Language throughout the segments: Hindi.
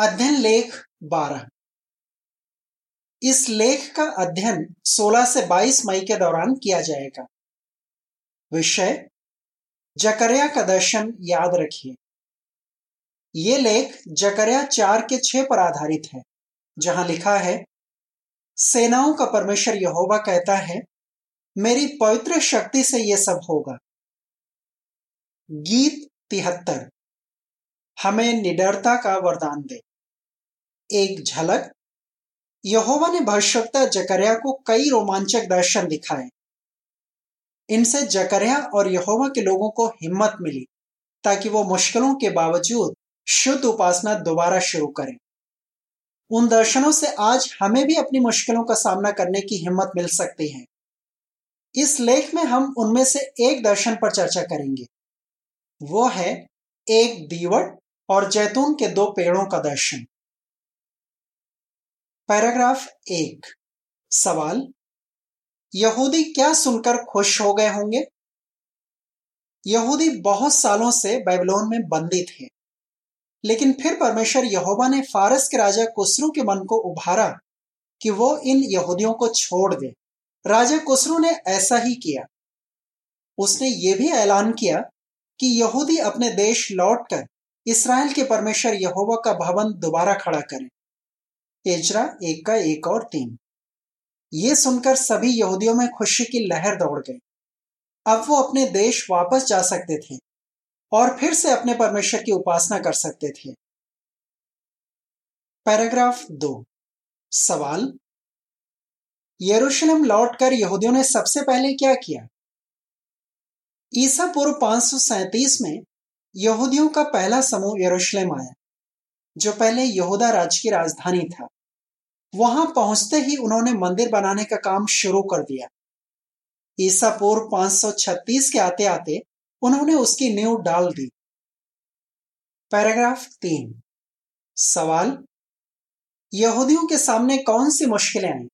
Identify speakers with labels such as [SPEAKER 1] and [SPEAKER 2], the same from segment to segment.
[SPEAKER 1] अध्ययन लेख बारह। इस लेख का अध्ययन 16 से 22 मई के दौरान किया जाएगा। विषय, जकरिया का दर्शन याद रखिए। ये लेख जकरिया चार के छह पर आधारित है, जहाँ लिखा है, सेनाओं का परमेश्वर यहोवा कहता है, मेरी पवित्र शक्ति से यह सब होगा। गीत तिहत्तर, हमें निडरता का वरदान दे। एक झलक, यहोवा ने भविष्यता जकरिया को कई रोमांचक दर्शन दिखाए। इनसे जकरिया और यहोवा के लोगों को हिम्मत मिली, ताकि वो मुश्किलों के बावजूद शुद्ध उपासना दोबारा शुरू करें। उन दर्शनों से आज हमें भी अपनी मुश्किलों का सामना करने की हिम्मत मिल सकती है। इस लेख में हम उनमें से एक दर्शन पर चर्चा करेंगे। वो है एक दीवट और जैतून के दो पेड़ों का दर्शन। पैराग्राफ एक। सवाल, यहूदी क्या सुनकर खुश हो गए होंगे? यहूदी बहुत सालों से बेबीलोन में बंदी थे, लेकिन फिर परमेश्वर यहोवा ने फारस के राजा कुसरू के मन को उभारा कि वो इन यहूदियों को छोड़ दे। राजा कुसरू ने ऐसा ही किया। उसने ये भी ऐलान किया कि यहूदी अपने देश लौटकर इसराइल के परमेश्वर यहोवा का भवन दोबारा खड़ा करें। एजरा एक का एक और तीन। ये सुनकर सभी यहूदियों में खुशी की लहर दौड़ गई। अब वो अपने देश वापस जा सकते थे और फिर से अपने परमेश्वर की उपासना कर सकते थे। पैराग्राफ दो। सवाल? यरूशलेम लौटकर यहूदियों ने सबसे पहले क्या किया? ईसा पूर्व पाँच में यहूदियों का पहला समूह यरूशलेम आया। जो पहले यहूदा राज्य की राजधानी था। वहाँ पहुँचते ही उन्होंने मंदिर बनाने का काम शुरू कर दिया। ईसा पूर्व 536 के आते आते उन्होंने उसकी नींव डाल दी। पैराग्राफ तीन। सवाल, यहूदियों के सामने कौन सी मुश्किलें आई?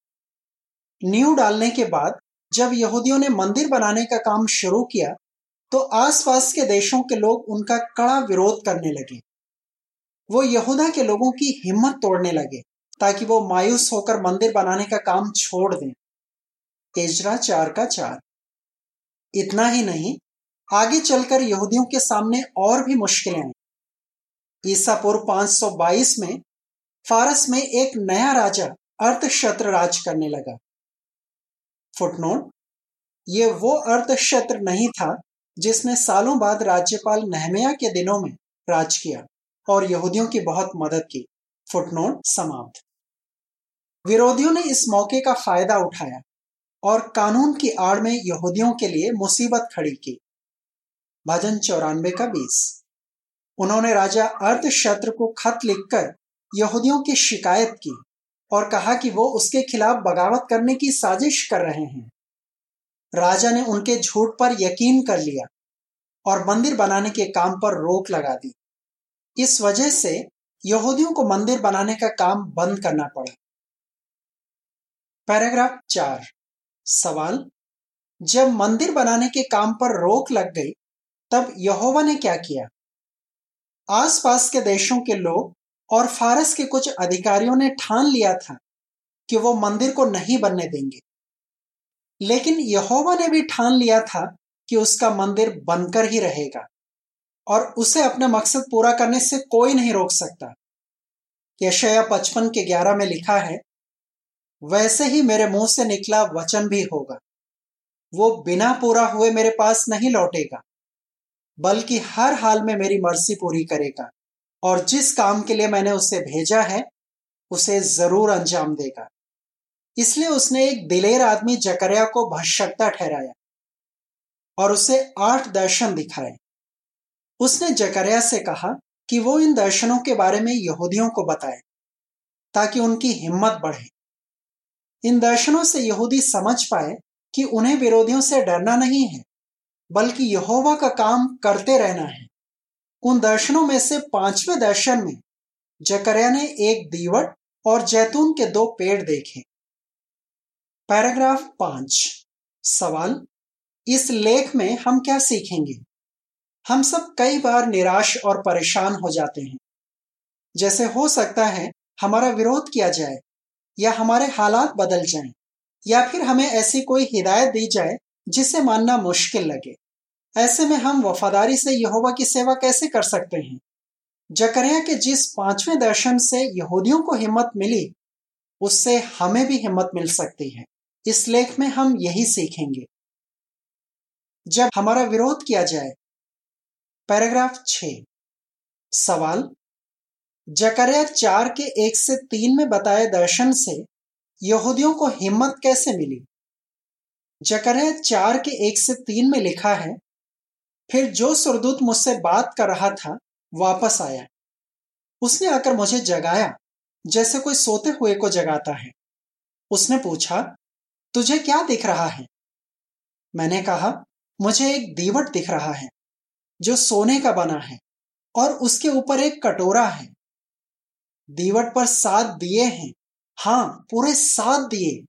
[SPEAKER 1] नींव डालने के बाद जब यहूदियों ने मंदिर बनाने का काम शुरू किया तो आसपास के देशों के लोग उनका कड़ा विरोध करने लगे। वो यहूदा के लोगों की हिम्मत तोड़ने लगे, ताकि वो मायूस होकर मंदिर बनाने का काम छोड़ दें। एजरा चार का चार। इतना ही नहीं, आगे चलकर यहूदियों के सामने और भी मुश्किलें आई। ईसा पूर्व 522 में, फारस में एक नया राजा अर्थशत्र राज करने लगा। फुटनोट, ये वो अर्थशत्र नहीं था जिसने सालों बाद राज्यपाल नहमिया के दिनों में राज किया। और यहूदियों की बहुत मदद की। फुटनोट समाप्त। विरोधियों ने इस मौके का फ़ायदा उठाया और कानून की आड़ में यहूदियों के लिए मुसीबत खड़ी की। भजन चौरानवे का बीस। उन्होंने राजा अर्थशत्र को खत लिखकर यहूदियों की शिकायत की और कहा कि वो उसके खिलाफ बगावत करने की साजिश कर रहे हैं। राजा ने उनके झूठ पर यकीन कर लिया और मंदिर बनाने के काम पर रोक लगा दी। इस वजह से यहूदियों को मंदिर बनाने का काम बंद करना पड़ा। पैराग्राफ चार। सवाल। जब मंदिर बनाने के काम पर रोक लग गई, तब यहोवा ने क्या किया? आसपास के देशों के लोग और फारस के कुछ अधिकारियों ने ठान लिया था कि वो मंदिर को नहीं बनने देंगे। लेकिन यहोवा ने भी ठान लिया था कि उसका मंदिर बनकर ही रहेगा। और उसे अपना मकसद पूरा करने से कोई नहीं रोक सकता। यशया पचपन के ग्यारह में लिखा है, वैसे ही मेरे मुँह से निकला वचन भी होगा। वो बिना पूरा हुए मेरे पास नहीं लौटेगा, बल्कि हर हाल में मेरी मर्ज़ी पूरी करेगा और जिस काम के लिए मैंने उसे भेजा है, उसे ज़रूर अंजाम देगा। इसलिए उसने एक दिलेर आदमी जकरिया को भशक्ता ठहराया और उसे आठ दर्शन दिखाए। उसने जकरिया से कहा कि वो इन दर्शनों के बारे में यहूदियों को बताए, ताकि उनकी हिम्मत बढ़े। इन दर्शनों से यहूदी समझ पाए कि उन्हें विरोधियों से डरना नहीं है, बल्कि यहोवा का काम करते रहना है। उन दर्शनों में से पाँचवें दर्शन में जकरिया ने एक दीवट और जैतून के दो पेड़ देखे। पैराग्राफ पाँच। सवाल, इस लेख में हम क्या सीखेंगे? हम सब कई बार निराश और परेशान हो जाते हैं। जैसे हो सकता है हमारा विरोध किया जाए, या हमारे हालात बदल जाएँ, या फिर हमें ऐसी कोई हिदायत दी जाए जिसे मानना मुश्किल लगे। ऐसे में हम वफादारी से यहोवा की सेवा कैसे कर सकते हैं? जकरिया के जिस पाँचवें दर्शन से यहूदियों को हिम्मत मिली, उससे हमें भी हिम्मत मिल सकती है। इस लेख में हम यही सीखेंगे। जब हमारा विरोध किया जाए पैराग्राफ छ। सवाल जकरिया चार के एक से तीन में बताए दर्शन से यहूदियों को हिम्मत कैसे मिली? जकरिया चार के एक से तीन में लिखा है, फिर जो सुरदूत मुझसे बात कर रहा था, वापस आया। उसने आकर मुझे जगाया, जैसे कोई सोते हुए को जगाता है। उसने पूछा, तुझे क्या दिख रहा है? मैंने कहा, मुझे एक दीवट दिख रहा है। जो सोने का बना है और उसके ऊपर एक कटोरा है। दीवट पर सात दिए हैं। हाँ पूरे सात दिए।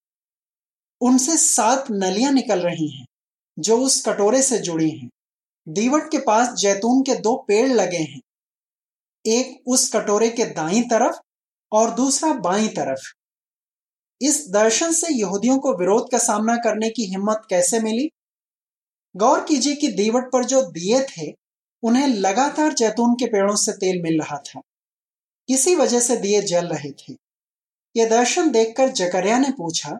[SPEAKER 1] उनसे सात नलियाँ निकल रही हैं, जो उस कटोरे से जुड़ी हैं। दीवट के पास जैतून के दो पेड़ लगे हैं। एक उस कटोरे के दाई तरफ़ और दूसरा बाई तरफ़। इस दर्शन से यहूदियों को विरोध का सामना करने की हिम्मत कैसे मिली? गौर कीजिए कि दीवट पर जो दिए थे, उन्हें लगातार जैतून के पेड़ों से तेल मिल रहा था। इसी वजह से दिए जल रहे थे। यह दर्शन देखकर जकरिया ने पूछा,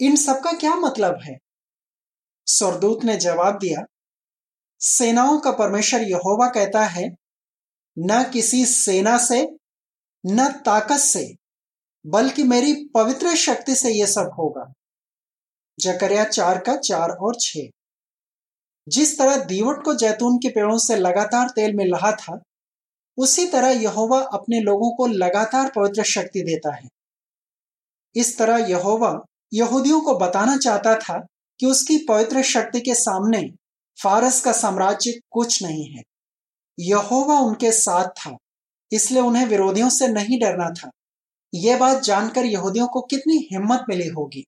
[SPEAKER 1] इन सबका क्या मतलब है? स्वर्दूत ने जवाब दिया, सेनाओं का परमेश्वर यहोवा कहता है, न किसी सेना से, न ताकत से, बल्कि मेरी पवित्र शक्ति से यह सब होगा। जकरिया चार का चार और छ जिस तरह दीवट को जैतून के पेड़ों से लगातार तेल मिल रहा था, उसी तरह यहोवा अपने लोगों को लगातार पवित्र शक्ति देता है। इस तरह यहोवा यहूदियों को बताना चाहता था कि उसकी पवित्र शक्ति के सामने फारस का साम्राज्य कुछ नहीं है। यहोवा उनके साथ था, इसलिए उन्हें विरोधियों से नहीं डरना था। यह बात जानकर यहूदियों को कितनी हिम्मत मिली होगी।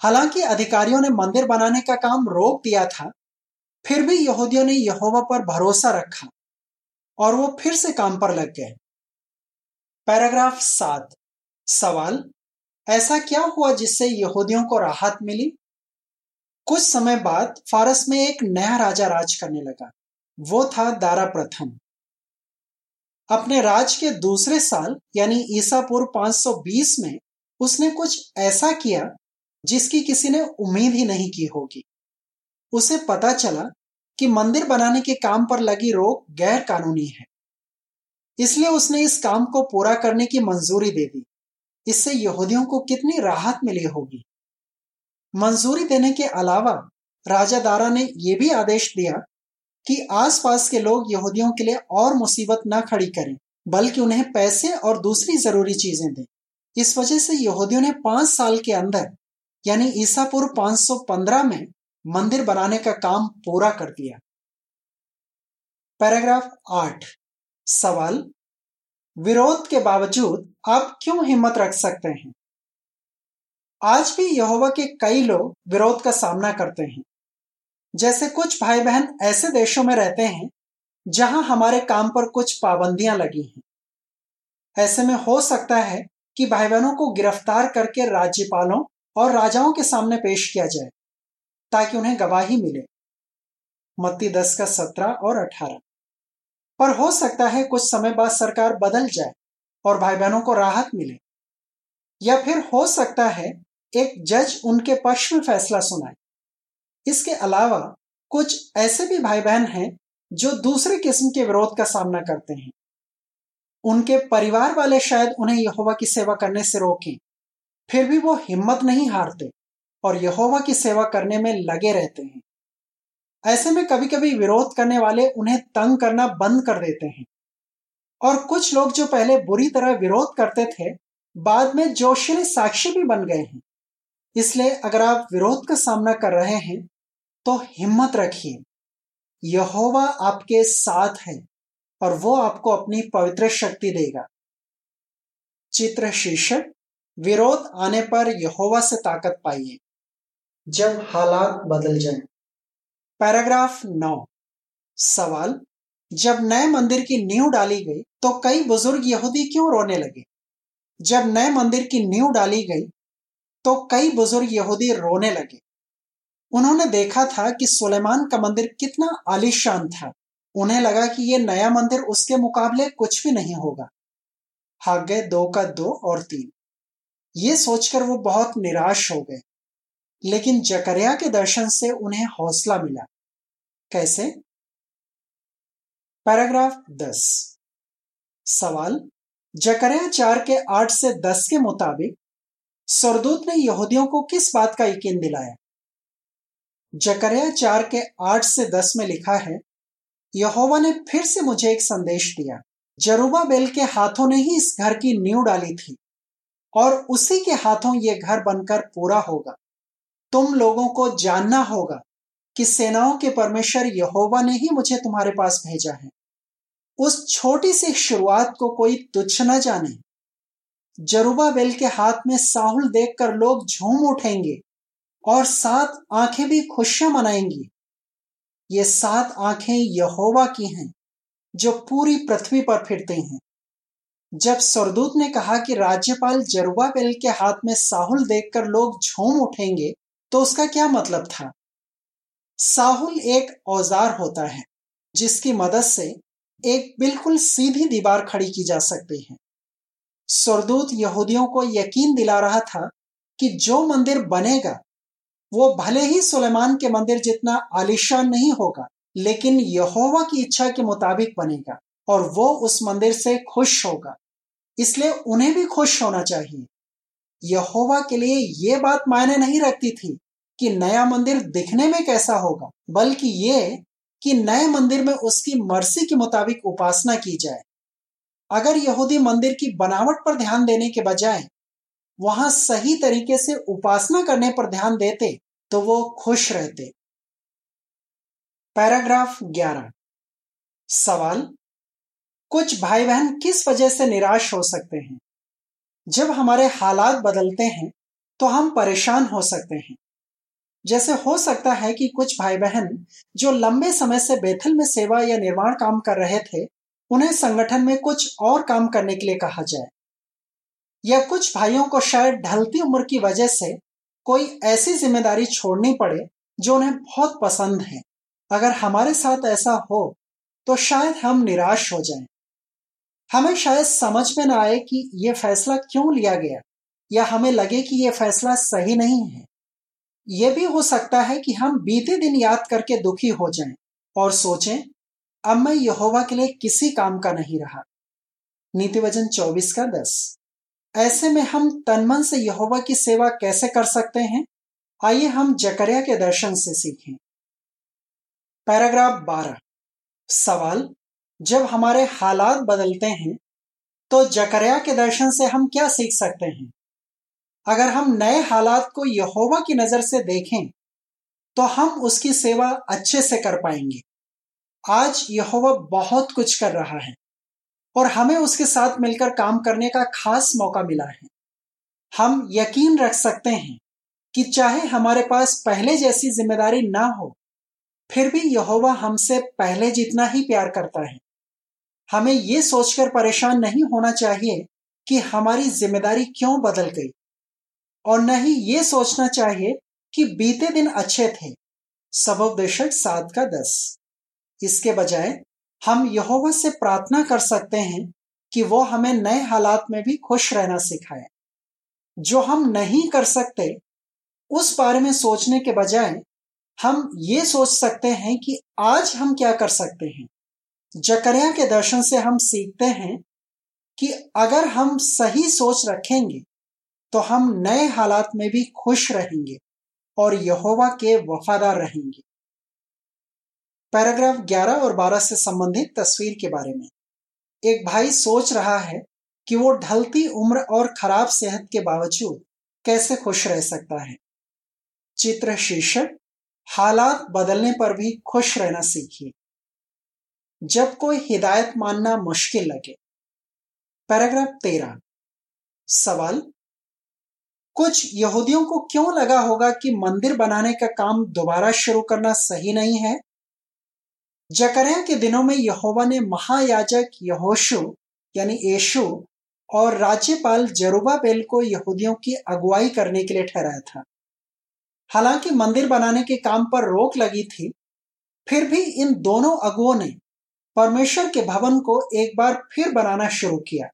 [SPEAKER 1] हालाँकि अधिकारियों ने मंदिर बनाने का काम रोक दिया था फिर भी यहूदियों ने यहोवा पर भरोसा रखा और वो फिर से काम पर लग गए। पैराग्राफ सात। सवाल, ऐसा क्या हुआ जिससे यहूदियों को राहत मिली? कुछ समय बाद फारस में एक नया राजा राज करने लगा। वो था दारा प्रथम। अपने राज के दूसरे साल, यानी ईसा पूर्व 520 में, उसने कुछ ऐसा किया जिसकी किसी ने उम्मीद ही नहीं की होगी। उसे पता चला कि मंदिर बनाने के काम पर लगी रोक गैर कानूनी है। इसलिए उसने इस काम को पूरा करने की मंजूरी दे दी। इससे यहूदियों को कितनी राहत मिली होगी। मंजूरी देने के अलावा राजा दारा ने यह भी आदेश दिया कि आसपास के लोग यहूदियों के लिए और मुसीबत न खड़ी करें, बल्कि उन्हें पैसे और दूसरी ज़रूरी चीज़ें दें। इस वजह से यहूदियों ने पाँच साल के अंदर, यानी ईसापुर 515 में मंदिर बनाने का काम पूरा कर दिया। पैराग्राफ आठ। सवाल, विरोध के बावजूद आप क्यों हिम्मत रख सकते हैं? आज भी यहोवा के कई लोग विरोध का सामना करते हैं। जैसे कुछ भाई बहन ऐसे देशों में रहते हैं, जहाँ हमारे काम पर कुछ पाबंदियाँ लगी हैं। ऐसे में हो सकता है कि भाई बहनों को गिरफ़्तार करके राज्यपालों और राजाओं के सामने पेश किया जाए। ताकि उन्हें गवाही मिले। मत्ती दस का सत्रह और अठारह। पर हो सकता है कुछ समय बाद सरकार बदल जाए और भाई बहनों को राहत मिले। या फिर हो सकता है एक जज उनके पक्ष में फैसला सुनाए। इसके अलावा कुछ ऐसे भी भाई बहन हैं जो दूसरे किस्म के विरोध का सामना करते हैं। उनके परिवार वाले शायद उन्हें यहोवा की सेवा करने से रोकें, फिर भी वो हिम्मत नहीं हारते। और यहोवा की सेवा करने में लगे रहते हैं। ऐसे में कभी कभी विरोध करने वाले उन्हें तंग करना बंद कर देते हैं। और कुछ लोग जो पहले बुरी तरह विरोध करते थे, बाद में जोशीले साक्षी भी बन गए हैं। इसलिए अगर आप विरोध का सामना कर रहे हैं तो हिम्मत रखिए। यहोवा आपके साथ है और वो आपको अपनी पवित्र शक्ति देगा। चित्र शीर्षक, विरोध आने पर यहोवा से ताकत पाइए। जब हालात बदल जाएँ। पैराग्राफ नौ। सवाल, जब नए मंदिर की नींव डाली गई तो कई बुज़ुर्ग यहूदी क्यों रोने लगे? जब नए मंदिर की नींव डाली गई तो कई बुज़ुर्ग यहूदी रोने लगे। उन्होंने देखा था कि सुलेमान का मंदिर कितना आलिशान था। उन्हें लगा कि यह नया मंदिर उसके मुकाबले कुछ भी नहीं होगा। गए दो का दो और तीन। ये सोचकर वो बहुत निराश हो गए। लेकिन जकरिया के दर्शन से उन्हें हौसला मिला। कैसे? पैराग्राफ दस। सवाल जकरिया चार के आठ से दस के मुताबिक सरदूत ने यहूदियों को किस बात का यकीन दिलाया? जकरिया चार के आठ से दस में लिखा है, यहोवा ने फिर से मुझे एक संदेश दिया। जरूबा बेल के हाथों ने ही इस घर की नींव डाली थी, और उसी के हाथों ये घर बनकर पूरा होगा। तुम लोगों को जानना होगा कि सेनाओं के परमेश्वर यहोवा ने ही मुझे तुम्हारे पास भेजा है। उस छोटी सी शुरुआत को कोई तुच्छ न जाने। जरूबा बेल के हाथ में साहुल देखकर लोग झूम उठेंगे और सात आँखें भी खुशियाँ मनाएँगी। ये सात आँखें यहोवा की हैं, जो पूरी पृथ्वी पर फिरते हैं। जब सरदूत ने कहा कि राज्यपाल जरुबाबेल के हाथ में साहुल देखकर लोग झूम उठेंगे तो उसका क्या मतलब था? साहुल एक औज़ार होता है, जिसकी मदद से एक बिल्कुल सीधी दीवार खड़ी की जा सकती है। सरदूत यहूदियों को यकीन दिला रहा था कि जो मंदिर बनेगा, वो भले ही सुलेमान के मंदिर जितना आलिशान नहीं होगा, लेकिन यहोवा की इच्छा के मुताबिक बनेगा और वो उस मंदिर से खुश होगा। इसलिए उन्हें भी खुश होना चाहिए। यहोवा के लिए ये बात मायने नहीं रखती थी कि नया मंदिर दिखने में कैसा होगा, बल्कि ये कि नए मंदिर में उसकी मर्सी के मुताबिक उपासना की जाए। अगर यहूदी मंदिर की बनावट पर ध्यान देने के बजाय वहाँ सही तरीके से उपासना करने पर ध्यान देते तो वो खुश रहते। पैराग्राफ 11 सवाल, कुछ भाई बहन किस वजह से निराश हो सकते हैं? जब हमारे हालात बदलते हैं तो हम परेशान हो सकते हैं। जैसे हो सकता है कि कुछ भाई बहन जो लंबे समय से बेथल में सेवा या निर्माण काम कर रहे थे, उन्हें संगठन में कुछ और काम करने के लिए कहा जाए। या कुछ भाइयों को शायद ढलती उम्र की वजह से कोई ऐसी ज़िम्मेदारी छोड़नी पड़े जो उन्हें बहुत पसंद है। अगर हमारे साथ ऐसा हो तो शायद हम निराश हो जाएँ। हमें शायद समझ में ना आए कि यह फैसला क्यों लिया गया, या हमें लगे कि यह फैसला सही नहीं है। यह भी हो सकता है कि हम बीते दिन याद करके दुखी हो जाएँ और सोचें, अब मैं यहोवा के लिए किसी काम का नहीं रहा। नीति वज़न चौबीस का दस। ऐसे में हम तनमन से यहोवा की सेवा कैसे कर सकते हैं? आइए हम जकरिया के दर्शन से सीखें। पैराग्राफ बारह। सवाल जब हमारे हालात बदलते हैं तो जकरिया के दर्शन से हम क्या सीख सकते हैं? अगर हम नए हालात को यहोवा की नज़र से देखें तो हम उसकी सेवा अच्छे से कर पाएँगे। आज यहोवा बहुत कुछ कर रहा है और हमें उसके साथ मिलकर काम करने का खास मौका मिला है। हम यकीन रख सकते हैं कि चाहे हमारे पास पहले जैसी ज़िम्मेदारी ना हो, फिर भी यहोवा हमसे पहले जितना ही प्यार करता है। हमें ये सोचकर परेशान नहीं होना चाहिए कि हमारी ज़िम्मेदारी क्यों बदल गई। और न ही ये सोचना चाहिए कि बीते दिन अच्छे थे सबोपदेशक सात का दस। इसके बजाय, हम यहोवा से प्रार्थना कर सकते हैं कि वो हमें नए हालात में भी खुश रहना सिखाए। जो हम नहीं कर सकते, उस बारे में सोचने के बजाय, हम ये सोच सकते हैं कि आज हम क्या कर सकते हैं। जकरिया के दर्शन से हम सीखते हैं कि अगर हम सही सोच रखेंगे तो हम नए हालात में भी खुश रहेंगे और यहोवा के वफादार रहेंगे। पैराग्राफ 11 और 12 से संबंधित तस्वीर के बारे में। एक भाई सोच रहा है कि वो ढलती उम्र और खराब सेहत के बावजूद कैसे खुश रह सकता है। चित्र शीर्षक, हालात बदलने पर भी खुश रहना सीखिए। जब कोई हिदायत मानना मुश्किल लगे। पैराग्राफ तेरह। सवाल, कुछ यहूदियों को क्यों लगा होगा कि मंदिर बनाने का काम दोबारा शुरू करना सही नहीं है? जकरिया के दिनों में यहोवा ने महायाजक यहोशु, यानी यशु, और राज्यपाल जरूबा बेल को यहूदियों की अगुवाई करने के लिए ठहराया था। हालाँकि मंदिर बनाने के काम पर रोक लगी थी, फिर भी इन दोनों अगुओं ने परमेश्वर के भवन को एक बार फिर बनाना शुरू किया।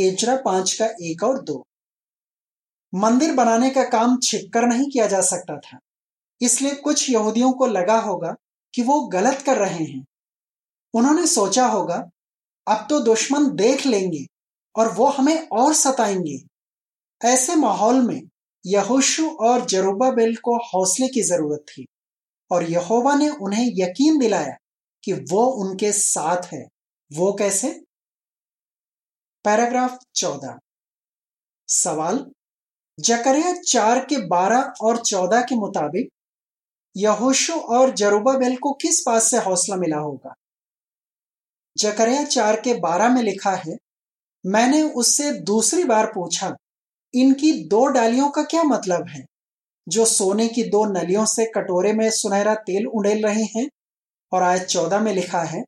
[SPEAKER 1] एजरा पाँच का एक और दो। मंदिर बनाने का काम छिपकर नहीं किया जा सकता था। इसलिए कुछ यहूदियों को लगा होगा कि वो गलत कर रहे हैं। उन्होंने सोचा होगा, अब तो दुश्मन देख लेंगे और वो हमें और सताएँगे। ऐसे माहौल में यहोशु और जरूबाबेल को हौसले की ज़रूरत थी और यहोवा ने उन्हें यकीन दिलाया कि वो उनके साथ है। वो कैसे? पैराग्राफ चौदह। सवाल, जकरिया चार के बारह और चौदह के मुताबिक यहोशु और जरूबाबेल को किस बात से हौसला मिला होगा? जकरिया चार के बारह में लिखा है, मैंने उससे दूसरी बार पूछा, इनकी दो डालियों का क्या मतलब है? जो सोने की दो नलियों से कटोरे में सुनहरा तेल उड़ेल रहे हैं और आज चौदह में लिखा है,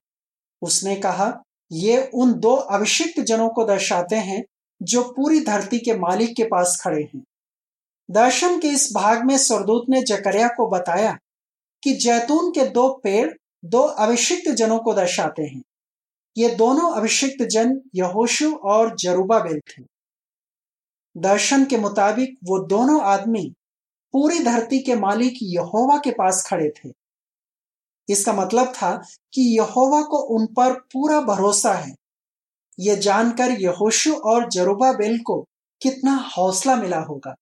[SPEAKER 1] उसने कहा, ये उन दो अभिषिक्त जनों को दर्शाते हैं जो पूरी धरती के मालिक के पास खड़े हैं। दर्शन के इस भाग में सरदूत ने जकरिया को बताया कि जैतून के दो पेड़ दो अभिषिक्त जनों को दर्शाते हैं। ये दोनों अभिषिक्त जन यहोशु और जरूबाबेल थे। दर्शन के मुताबिक वो दोनों आदमी पूरी धरती के मालिक यहोवा के पास खड़े थे। इसका मतलब था कि यहोवा को उन पर पूरा भरोसा है। यह जानकर यहोशु और जरूबाबेल को कितना हौसला मिला होगा।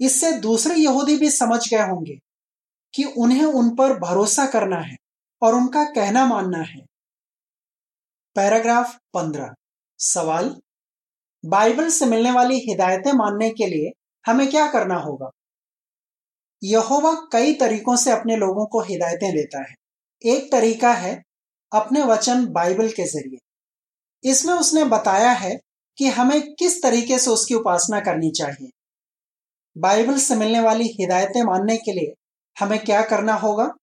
[SPEAKER 1] इससे दूसरे यहूदी भी समझ गए होंगे कि उन्हें उन पर भरोसा करना है और उनका कहना मानना है। पैराग्राफ पंद्रह। सवाल? बाइबल से मिलने वाली हिदायतें मानने के लिए हमें क्या करना होगा? यहोवा कई तरीकों से अपने लोगों को हिदायतें देता है। एक तरीका है अपने वचन बाइबल के ज़रिए। इसमें उसने बताया है कि हमें किस तरीके से उसकी उपासना करनी चाहिए। बाइबल से मिलने वाली हिदायतें मानने के लिए हमें क्या करना होगा?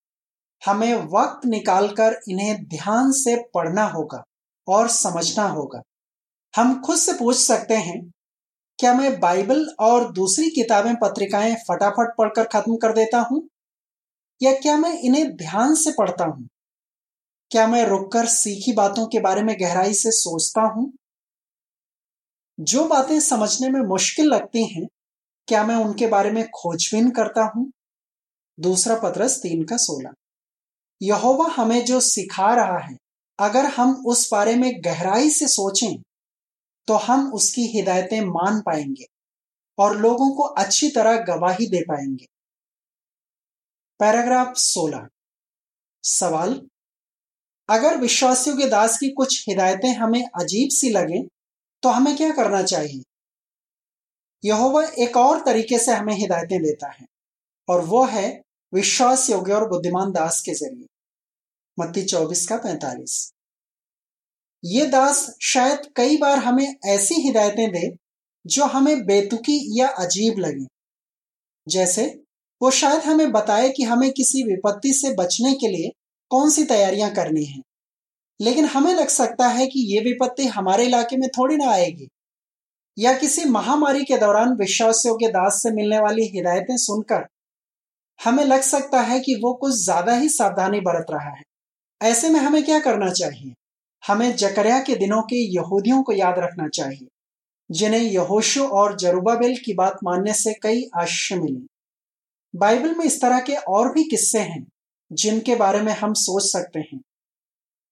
[SPEAKER 1] हमें वक्त निकालकर इन्हें ध्यान से पढ़ना होगा और समझना होगा। हम खुद से पूछ सकते हैं क्या मैं बाइबल और दूसरी किताबें पत्रिकाएँ फटाफट पढ़कर खत्म कर देता हूँ? या क्या मैं इन्हें ध्यान से पढ़ता हूँ? क्या मैं रुककर सीखी बातों के बारे में गहराई से सोचता हूँ? जो बातें समझने में मुश्किल लगती हैं, क्या मैं उनके बारे में खोजबीन करता हूँ? दूसरा पत्रस तीन का सोलह। यहोवा हमें जो सिखा रहा है, अगर हम उस बारे में गहराई से सोचें तो हम उसकी हिदायतें मान पाएँगे और लोगों को अच्छी तरह गवाही दे पाएँगे। पैराग्राफ 16 सवाल, अगर विश्वासियों के दास की कुछ हिदायतें हमें अजीब सी लगें तो हमें क्या करना चाहिए? यहोवा एक और तरीके से हमें हिदायतें देता है, और वो है विश्वास योग्य और बुद्धिमान दास के ज़रिए। मत्ती चौबीस का पैंतालीस। ये दास शायद कई बार हमें ऐसी हिदायतें दे, जो हमें बेतुकी या अजीब लगे। जैसे, वो शायद हमें बताए कि हमें किसी विपत्ति से बचने के लिए कौन सी तैयारियाँ करनी है। लेकिन हमें लग सकता है कि ये विपत्ति हमारे इलाके में थोड़ी ना आएगी, या किसी महामारी के दौरान विश्वासियों के दास से मिलने वाली हिदायतें सुनकर हमें लग सकता है कि वो कुछ ज़्यादा ही सावधानी बरत रहा है। ऐसे में हमें क्या करना चाहिए? हमें जकरिया के दिनों के यहूदियों को याद रखना चाहिए, जिन्हें यहोशु और जरूबाबेल की बात मानने से कई आश्चर्य मिले। बाइबल में इस तरह के और भी किस्से हैं, जिनके बारे में हम सोच सकते हैं।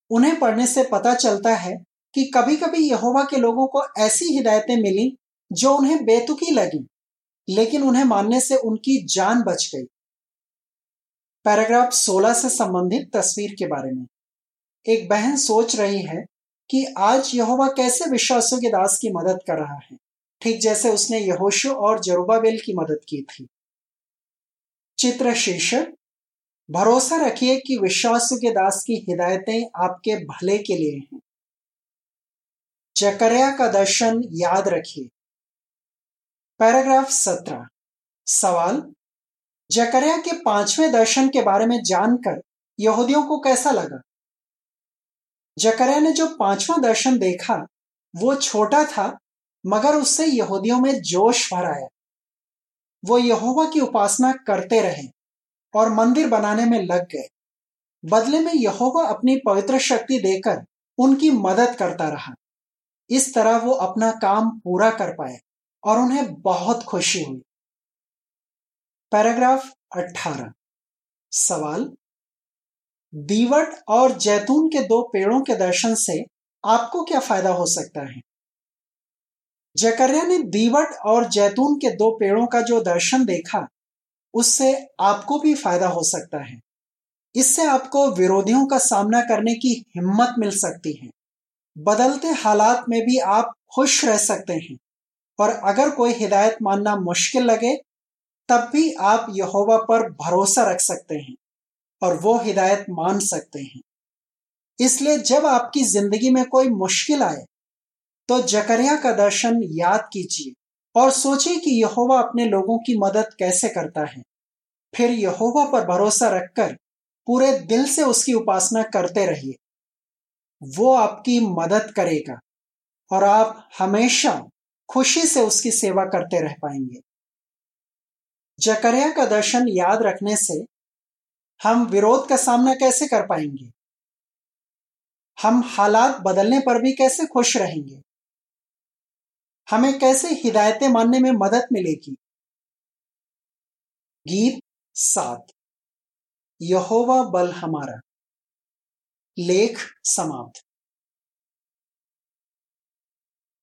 [SPEAKER 1] उन्हें पढ़ने से पता चलता है कि कभी कभी यहोवा के लोगों को ऐसी हिदायतें मिली, जो उन्हें बेतुकी लगी, लेकिन उन्हें मानने से उनकी जान बच गई। पैराग्राफ 16 से संबंधित तस्वीर के बारे में। एक बहन सोच रही है कि आज यहोवा कैसे विश्वासियों के दास की मदद कर रहा है। ठीक जैसे उसने यहोशु और जरूबाबेल की मदद की थी। चित्र शीर्षक भरोसा रखिए कि विश्वासियों के दास की हिदायतें आपके भले के लिए हैं। जकरिया का दर्शन याद रखिए। पैराग्राफ सत्रह, सवाल, जकरिया के पाँचवें दर्शन के बारे में जानकर यहूदियों को कैसा लगा? जकरिया ने जो पांचवा दर्शन देखा, वो छोटा था, मगर उससे यहूदियों में जोश भर आया। वो यहोवा की उपासना करते रहे और मंदिर बनाने में लग गए। बदले में यहोवा अपनी पवित्र शक्ति देकर उनकी मदद करता रहा। इस तरह वो अपना काम पूरा कर पाए और उन्हें बहुत खुशी हुई। पैराग्राफ 18 सवाल दीवट और जैतून के दो पेड़ों के दर्शन से आपको क्या फ़ायदा हो सकता है? जकरिया ने दीवट और जैतून के दो पेड़ों का जो दर्शन देखा, उससे आपको भी फ़ायदा हो सकता है। इससे आपको विरोधियों का सामना करने की हिम्मत मिल सकती है। बदलते हालात में भी आप खुश रह सकते हैं और अगर कोई हिदायत मानना मुश्किल लगे, तब भी आप यहोवा पर भरोसा रख सकते हैं। और वो हिदायत मान सकते हैं। इसलिए जब आपकी ज़िंदगी में कोई मुश्किल आए तो जकरिया का दर्शन याद कीजिए और सोचिए कि यहोवा अपने लोगों की मदद कैसे करता है। फिर यहोवा पर भरोसा रखकर पूरे दिल से उसकी उपासना करते रहिए। वो आपकी मदद करेगा और आप हमेशा खुशी से उसकी सेवा करते रह पाएँगे। जकरिया का दर्शन याद रखने से हम विरोध का सामना कैसे कर पाएँगे? हम हालात बदलने पर भी कैसे खुश रहेंगे? हमें कैसे हिदायतें मानने में मदद मिलेगी? गीत सात। यहोवा बल हमारा। लेख समाप्त।